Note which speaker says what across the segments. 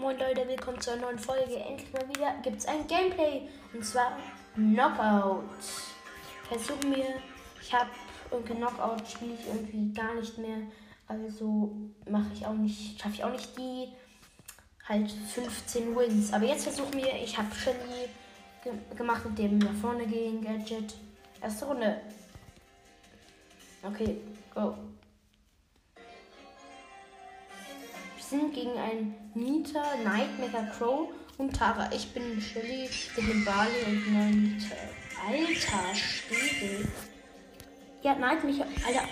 Speaker 1: Moin Leute, willkommen zur neuen Folge. Endlich mal wieder gibt es ein Gameplay und zwar Knockout. Versuch mir, ich habe irgendwie Knockout spiele ich irgendwie gar nicht mehr, also mache ich auch nicht, schaffe ich auch nicht die halt 15 Wins. Aber jetzt versuchen wir, ich habe Shelly ge gemacht mit dem nach vorne gehen Gadget. Erste Runde. Okay, go. Sind gegen ein Nita, Nightmaker Crow und Tara. Ich bin Shelly, dem Bali und Nita. Alter Städel. Ja, Nightmaker, Alter.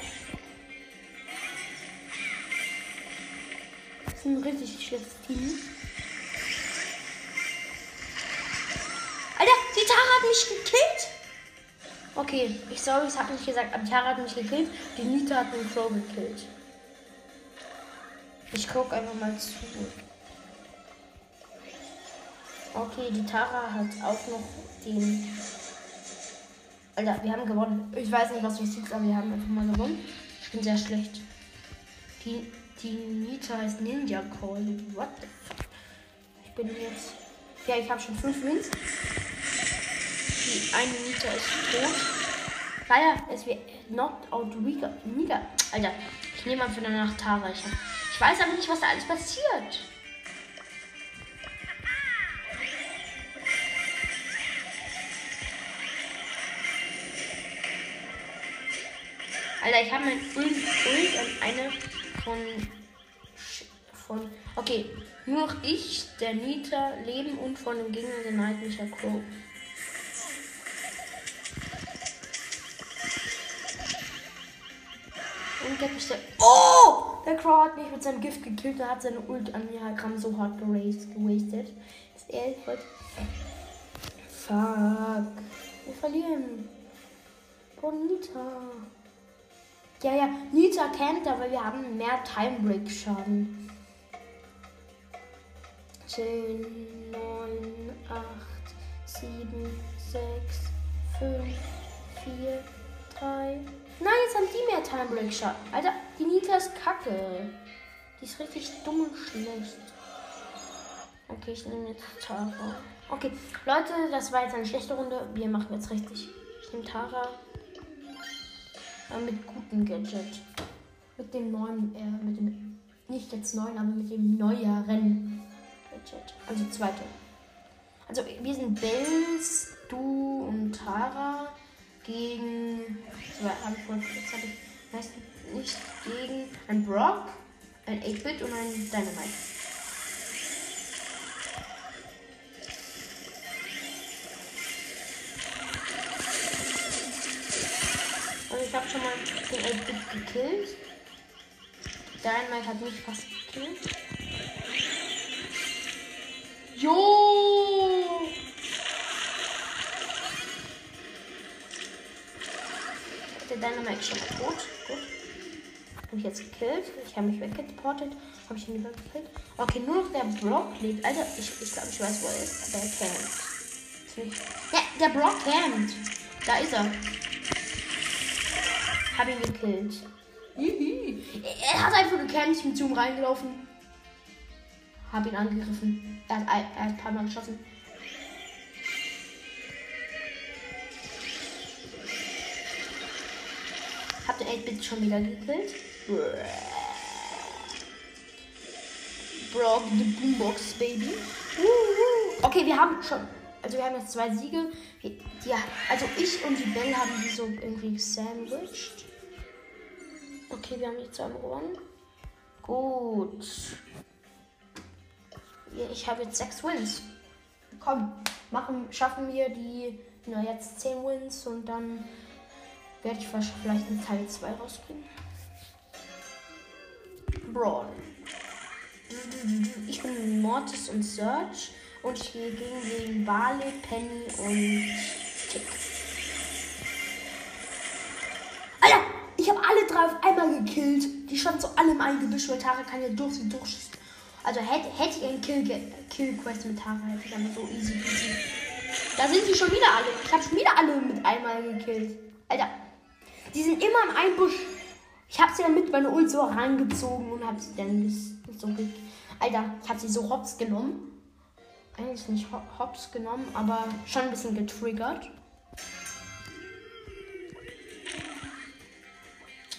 Speaker 1: Das ist ein richtig schlechtes Team. Alter, die Tara hat mich gekillt. Okay, ich sorry, es hat nicht gesagt, aber Tara hat mich gekillt. Die Nita hat den Crow gekillt. Ich guck einfach mal zu. Okay, die Tara hat auch noch den. Alter, wir haben gewonnen. Ich weiß nicht, was wichtig ist, aber wir haben einfach mal gewonnen. Ich bin sehr schlecht. Die, die Nita heißt Ninja Call. What the fuck? Ich bin jetzt. Ja, ich habe schon fünf Wins. Die eine Nita ist tot. Leider ist wir knocked out. Nieder. Alter, ich nehme einfach danach Tara. Ich habe ich weiß aber nicht, was da alles passiert. Alter, ich habe mein Ult, Ult an eine von, von. Okay, nur ich, der Nita, leben und von dem Gegner der Nightmare Crow. Und der der. Oh! Der Crow hat mich mit seinem Gift gekillt. Er hat seine Ult an mir halt so hart gewastet. Ist er heute. Fuck. Wir verlieren. Bonita. Ja, ja. Nita kennt, aber wir haben mehr Timebreak Schaden. 10, 9, 8, 7, 6, 5, 4, 3, Nein, jetzt haben die mehr Time Break Shot. Alter, die Nita ist kacke. Die ist richtig dumm und schlecht. Okay, ich nehme jetzt Tara. Okay, Leute, das war jetzt eine schlechte Runde. Wir machen jetzt richtig. Ich nehme Tara. Äh, mit gutem Gadget. Mit dem neuen, äh, mit dem, nicht jetzt neuen, aber mit dem neueren Gadget. Also zweite. Also wir sind Bells, du und Tara gegen. Habe ich jetzt habe ich weiß nicht gegen ein Brock, ein 8-Bit und ein Dynamite. Also ich habe schon mal den 8-Bit gekillt. Dynamite hat mich fast gekillt. Jo! Dynamite schon tot. Gut. Habe ich jetzt gekillt. Ich habe mich weggeportet. Habe ich ihn lieber gekillt. Okay, nur noch der Brock lebt. Alter, ich, ich glaube, ich weiß, wo er ist. Aber er campt. Ja, der Brock campt. Da ist er. Habe ihn gekillt. Er hat einfach gecampt. Ich bin zu ihm reingelaufen. Habe ihn angegriffen. Er hat, er hat ein paar Mal geschossen. 8-Bit schon wieder gekillt? Brock the Boombox Baby. Okay, wir haben schon. Also wir haben jetzt zwei Siege. Ja, also ich und die Belle haben die so irgendwie gesandwiched. Okay, wir haben die zwei gewonnen. Gut. Ich habe jetzt sechs Wins. Komm, machen, schaffen wir die, na jetzt zehn Wins und dann werde ich vielleicht einen Teil 2 rausbringen. Brawl. Ich bin Mortis und Search und ich gehe gegen den Barley, Penny und Tick. Alter, ich habe alle drei auf einmal gekillt. Die standen so alle im Eingebüsch, weil Tara kann ja durch sie durchschießen. Also hätte, hätte ich einen Kill, Kill Quest mit Tara, hätte ich dann so easy peasy. Da sind sie schon wieder alle. Ich habe schon wieder alle mit einmal gekillt. Alter, die sind immer im Einbusch. Ich habe sie dann mit meiner Ult so rangezogen und habe sie dann so Alter, ich habe sie so hops genommen. Eigentlich nicht hops genommen, aber schon ein bisschen getriggert.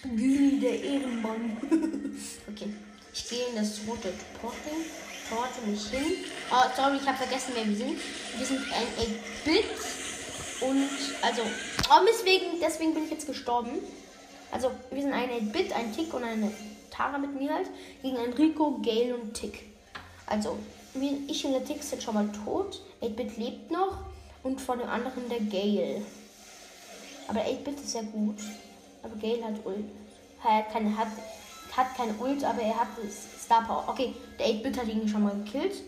Speaker 1: Güni, der Ehrenmann. okay. Ich gehe in das rote Portal. Torte mich hin. Oh, sorry, ich habe vergessen, wer wir sind. Wir sind ein 8-Bit. Und, also, oh, deswegen, deswegen bin ich jetzt gestorben. Also, wir sind ein 8-Bit, ein Tick und eine Tara mit mir halt. Gegen ein Rico, Gale und Tick. Also, ich und der Tick sind schon mal tot. 8-Bit lebt noch. Und von dem anderen der Gale. Aber 8-Bit ist ja gut. Aber Gale hat Ult. Er hat keine, hat, hat keine Ult, aber er hat Star Power. Okay, der 8-Bit hat ihn schon mal gekillt.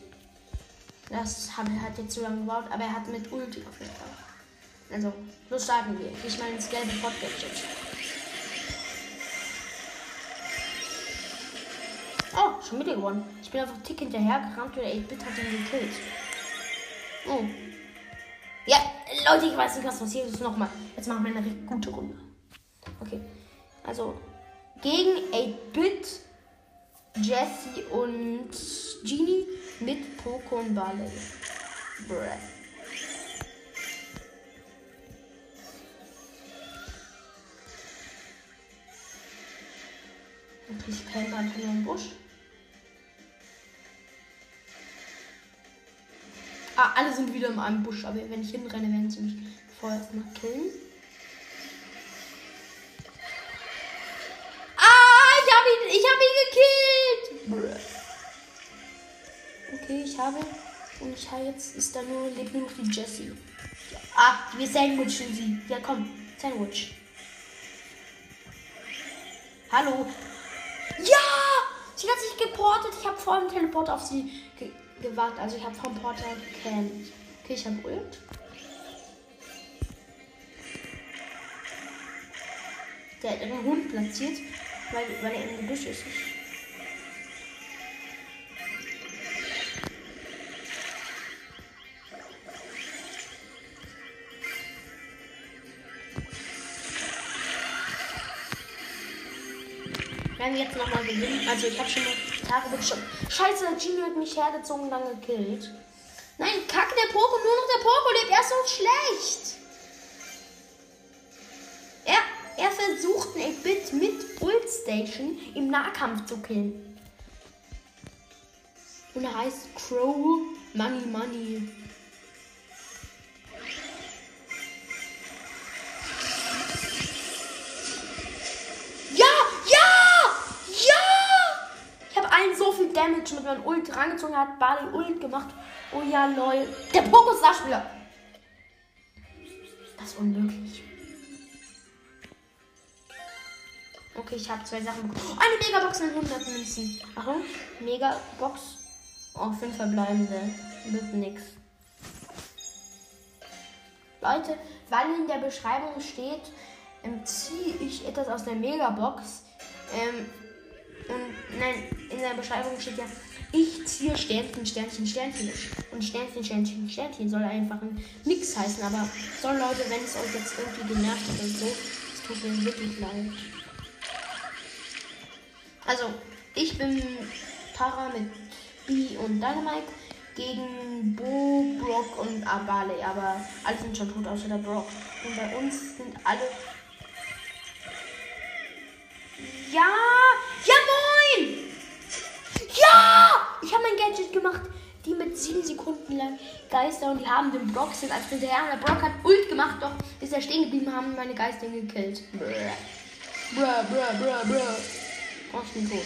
Speaker 1: Das hat, hat jetzt zu lange gebraucht, aber er hat mit Ulti auf jeden Fall. Also, los starten wir. Ich meine ins gelbe Podcast. Oh, schon wieder gewonnen. Ich bin einfach Tick hinterher gerannt und der 8-Bit hat ihn gekillt. Oh. Ja, Leute, ich weiß nicht, was passiert ist. Nochmal. Jetzt machen wir eine richtig gute Runde. Okay. Also, gegen 8-Bit, Jesse und Genie mit Poco und Barley. Bruh. Und ich käme einfach nur im Busch. Ah, alle sind wieder in einem Busch, aber wenn ich hinrenne, werden sie mich vorher erstmal killen. Ah, ich habe ihn, ich habe ihn gekillt. Okay, ich habe und ich habe jetzt ist da nur lebt nur noch die Jessie. Ah, wir sandwichen sie. Ja, komm, Sandwich. Hallo. Geportet. Ich habe vor dem Teleport auf sie ge gewartet. Also ich habe vom Portal gecannt. Okay, ich habe Ult. Der hat einen Hund platziert, weil, weil er im Gebüsch ist. Wenn wir jetzt nochmal gewinnen, also ich habe schon mal Tage schon. Scheiße, der Genie hat mich hergezogen und dann gekillt. Nein, kacke, der Poko, nur noch der Poko lebt. Er ist so schlecht. Er, er versucht ein 8-Bit mit Ult Station im Nahkampf zu killen. Und er heißt Crow Money Money. Damage mit meinem Ult rangezogen hat. Bali Ult gemacht. Oh ja, lol. Der Pokus Starspieler. Das ist unmöglich. Okay, ich habe zwei Sachen bekommen. Oh, eine Megabox mit 100 Münzen. Achtung, Megabox. Oh, fünf verbleibende. Wird nix. Leute, weil in der Beschreibung steht, ähm, ziehe ich etwas aus der Megabox. Ähm, und nein, in der Beschreibung steht ja, ich ziehe Sternchen, Sternchen, Sternchen. Und Sternchen, Sternchen, Sternchen soll einfach ein Mix heißen. Aber so Leute, wenn es euch jetzt irgendwie genervt hat und so, es tut mir wirklich leid. Also, ich bin Para mit B und Dynamite gegen Bo, Brock und Abale. Aber alle sind schon tot, außer der Brock. Und bei uns sind alle! Ja, Gadget gemacht. Die mit 7 Sekunden lang Geister und die haben den Brock sind als hinterher. Der Brock hat Ult gemacht, doch ist er stehen geblieben, haben meine Geister gekillt. Brr. Brr, brr, brr, brr. Oh, ich bin tot.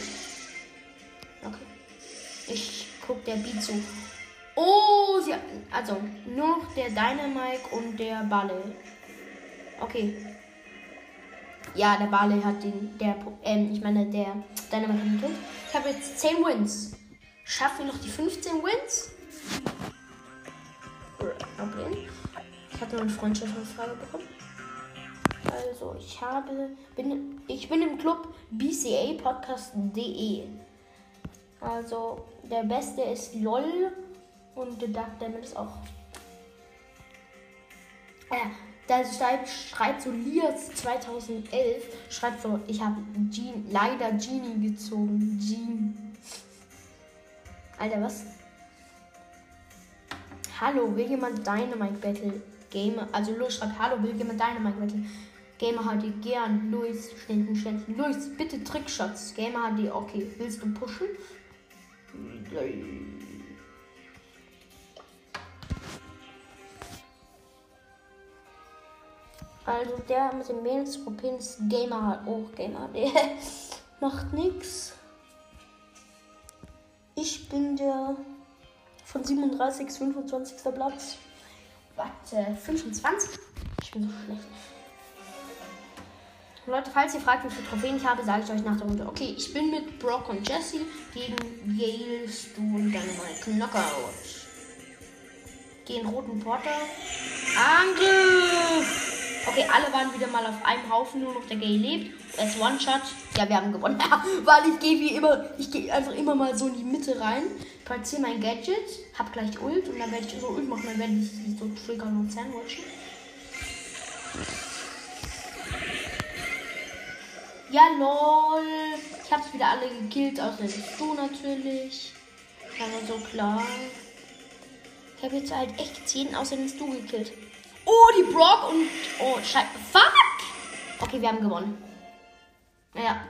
Speaker 1: Okay. Ich guck der Beat zu. Oh, sie also nur noch der Dynamike und der Balle. Okay. Ja, der Barley hat den, der, ähm, ich meine, der Dynamite hat gekillt. Ich habe jetzt 10 Wins. Schaffen wir noch die 15 Wins? Okay. Ich hatte noch eine Freundschaftsanfrage bekommen. Also, ich habe, bin, ich bin im Club bcapodcast.de. Also, der beste ist LOL und der Dark Diamond ist auch. Ja, da schreibt, schreibt so Lias 2011, schreibt so, ich habe leider Genie gezogen. Jean. Alter, was? Hallo, will jemand Dynamite Battle Gamer? Also los, schreibt Hallo, will jemand Dynamite Battle? Gamer HD, gern. Luis, schnell, schnell. Luis, bitte Trickshots. Gamer HD, okay. Willst du pushen? Also der mit dem ist Gamer hat auch Gamer. Der macht nix. Ich bin der von 37 25. Platz. Warte, 25? Ich bin so schlecht. Leute, falls ihr fragt, wie viele Trophäen ich habe, sage ich euch nach der Runde. Okay, ich bin mit Brock und Jesse gegen Yale, Stu und Dynamite. Knockout. Gegen roten Porter. Angriff! Okay, alle waren wieder mal auf einem Haufen, nur noch der Gay lebt. Er ist One-Shot. Ja, wir haben gewonnen. Weil ich gehe wie immer, ich gehe einfach immer mal so in die Mitte rein, platziere mein Gadget, hab gleich Ult und dann werde ich so Ult machen, dann werde ich so triggern und sandwichen. Ja, lol. Ich hab's wieder alle gekillt, außer du natürlich. War so klar. Ich habe jetzt halt echt 10 außer den du gekillt. Oh, die Brock und. Oh, Scheiße. Fuck! Okay, wir haben gewonnen. Naja.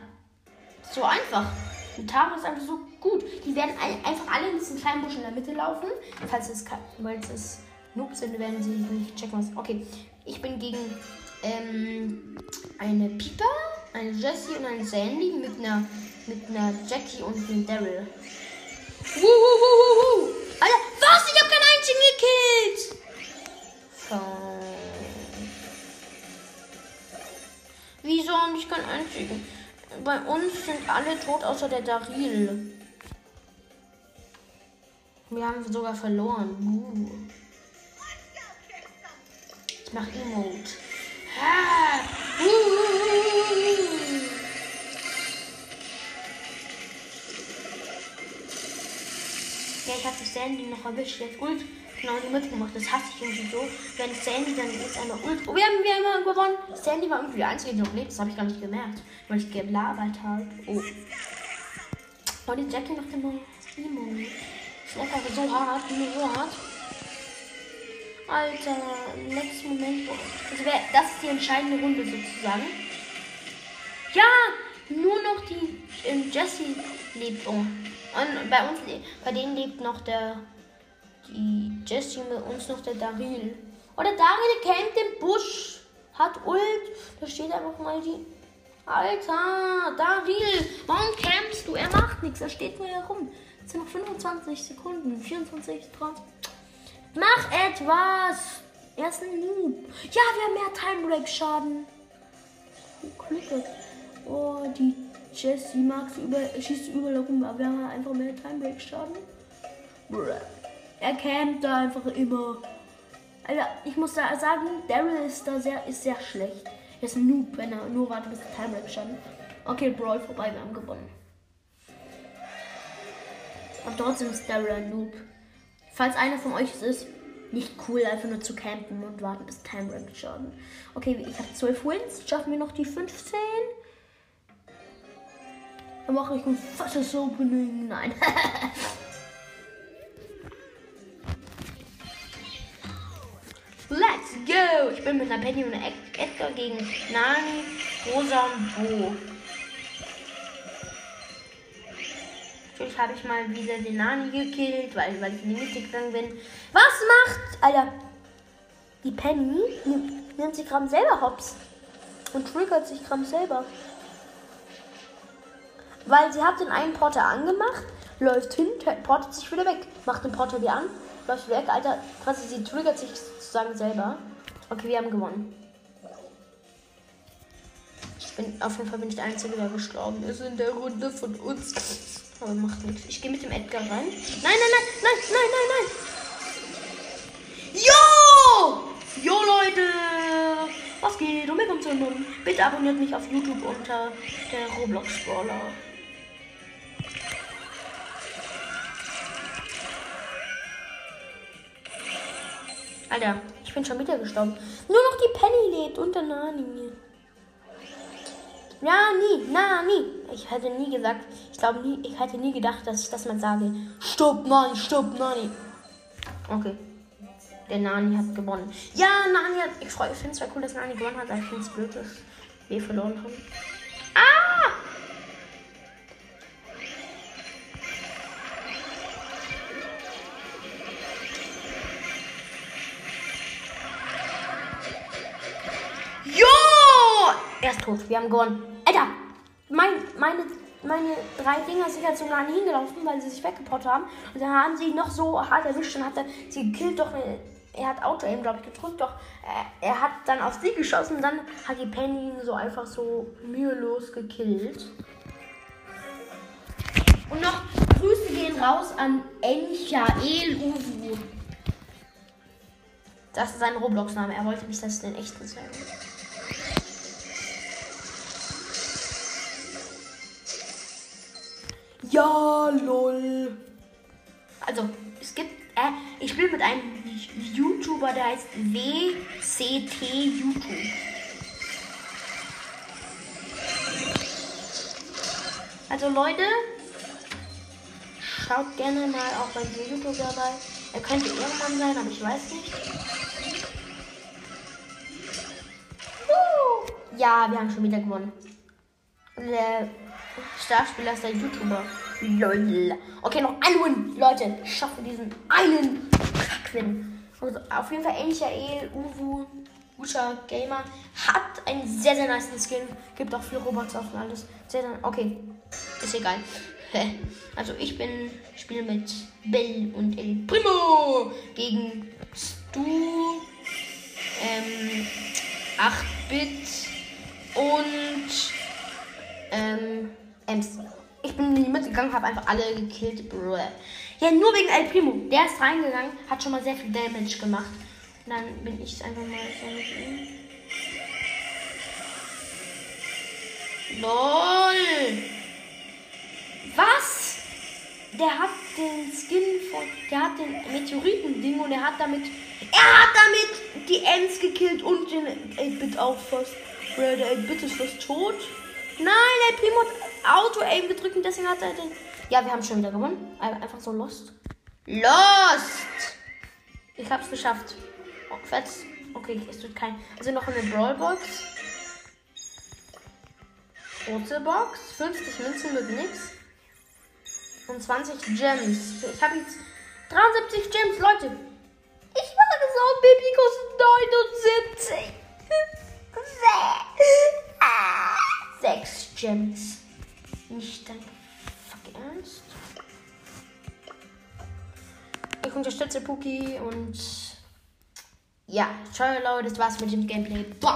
Speaker 1: So einfach. Die Tara ist einfach so gut. Die werden einfach alle in diesen kleinen Busch in der Mitte laufen. Falls es, weil es Noobs sind, werden sie nicht checken, was. Okay. Ich bin gegen ähm, eine Piper, eine Jessie und eine Sandy mit einer, mit einer Jackie und einem Daryl. Wuh, wuh, wuh, wuh, wuh. Alter, was? Ich hab keinen einzigen gekillt! Wieso nicht keinen einzigen? Bei uns sind alle tot außer der Daril. Wir haben sogar verloren. Uh. Ich mach Emote. Ah. Uh. Ja, ich habe die Sandy noch erwischt. Jetzt Ult genau die mitgemacht. Das hasse ich irgendwie so. Wenn Sandy dann ist einmal Ult. Oh, wir haben, wir haben gewonnen. Sandy war irgendwie die einzige, die noch lebt. Das habe ich gar nicht gemerkt. Weil ich gelabert habe. Oh. Oh, die Jackie macht immer Emo. Schlägt aber so hart. Nur so hart. Alter, letzten Moment. Also wär, das ist die entscheidende Runde sozusagen. Ja, nur noch die ähm, Jessie lebt. Oh. Und bei uns, bei denen lebt noch der die Jessie mit uns noch der Daryl. Oder Daryl campt im Busch. Hat Ult. Da steht einfach mal die. Alter, Daryl, warum campst du? Er macht nichts. Er steht nur herum. Es sind noch 25 Sekunden. 24, 30. Mach etwas! Er ist ein Noob. Ja, wir haben mehr Time Break Schaden. Oh, die Jessie mag über, schießt überall rum, aber wir haben einfach mehr Time Break Schaden. Bruh. Er campt da einfach immer. Also ich muss da sagen, Daryl ist da sehr, ist sehr schlecht. Er ist ein Noob, wenn er nur wartet, bis der Time Rap stand. Okay, Brawl vorbei, wir haben gewonnen. Und trotzdem ist Daryl ein Noob. Falls einer von euch es ist, nicht cool, einfach nur zu campen und warten, bis Time Rap schaden. Okay, ich habe 12 Wins. Schaffen wir noch die 15? Dann mache ich ein fettes Opening. Nein. go! Ich bin mit einer Penny und einer Edgar gegen Nani, Rosa und Bo. Natürlich habe ich mal wieder den Nani gekillt, weil, weil ich in die Mitte gegangen bin. Was macht. Alter. Die Penny nimmt, nimmt sich gerade selber hops. Und triggert sich gerade selber. Weil sie hat den einen Porter angemacht, läuft hin, portet sich wieder weg, macht den Porter wieder an, läuft weg, Alter. Quasi sie triggert sich sozusagen selber. Okay, wir haben gewonnen. Ich bin, auf jeden Fall bin ich der Einzige, der gestorben ist in der Runde von uns. Aber macht nichts. Ich gehe mit dem Edgar rein. Nein, nein, nein, nein, nein, nein, nein. Jo! Jo, Leute! Was geht? Und willkommen zu einem Bitte abonniert mich auf YouTube unter der Roblox-Brawler. Alter, ich bin schon wieder gestorben. Nur noch die Penny lebt und der Nani. Ja, nie. Na, nie. Ich hätte nie gesagt, ich glaube nie, ich hätte nie gedacht, dass ich das mal sage. Stopp, Nani, stopp, Nani. Okay. Der Nani hat gewonnen. Ja, Nani hat. Ich freue finde es zwar cool, dass Nani gewonnen hat, aber ich finde es blöd, dass wir verloren haben. Tot. Wir haben gewonnen. Alter! Mein, meine, meine drei Dinger sind ja zu Nani hingelaufen, weil sie sich weggepottet haben. Und dann haben sie noch so hart erwischt und hat er sie gekillt. Doch äh, er hat Auto-Aim, glaube ich, gedrückt. Doch äh, er hat dann auf sie geschossen. Und dann hat die Penny ihn so einfach so mühelos gekillt. Und noch Grüße gehen raus an Enchael Uwu. Das ist sein Roblox-Name. Er wollte nicht, dass es den echten sagen. Ja, lol. Also, es gibt. Äh, ich spiele mit einem YouTuber, der heißt WCT YouTube. Also, Leute, schaut gerne mal bei diesem YouTuber dabei. Er könnte Ehrenmann sein, aber ich weiß nicht. Ja, wir haben schon wieder gewonnen. Der Starspieler ist der YouTuber. Lol. Okay, noch ein Win. Leute, ich schaffe diesen einen Kackwin. Also auf jeden Fall Michael, Uwu, Usha Gamer hat einen sehr, sehr nice Skin. Gibt auch viel Robots auf und alles. Sehr, sehr, okay, ist egal. Also ich bin, spiele mit Bell und El Primo gegen Stu, ähm, 8-Bit und ähm, Ems. Ich bin in die Mitte gegangen, habe einfach alle gekillt. Ja, nur wegen El Primo. Der ist reingegangen, hat schon mal sehr viel Damage gemacht. Und dann bin ich einfach mal so mit ihm. LOL! Was? Der hat den Skin von. Der hat den Meteoriten-Ding und er hat damit. Er hat damit die Ends gekillt und den 8-Bit auch fast. Bro, der 8-Bit ist fast tot. Nein, der Primo hat Auto-Aim gedrückt und deswegen hat er den. Ja, wir haben schon wieder gewonnen. Einfach so lost. Lost! Ich hab's geschafft. Oh, fetz. Okay, es tut kein. Also noch eine Brawlbox. Rote Box. 50 Münzen mit nix. Und 20 Gems. Ich habe jetzt 73 Gems, Leute. Ich war so, Baby kostet 79. Sechs Gems. Nicht dein fuck Ernst? Ich unterstütze Puki und ja, ciao Leute, das war's mit dem Gameplay. Boah.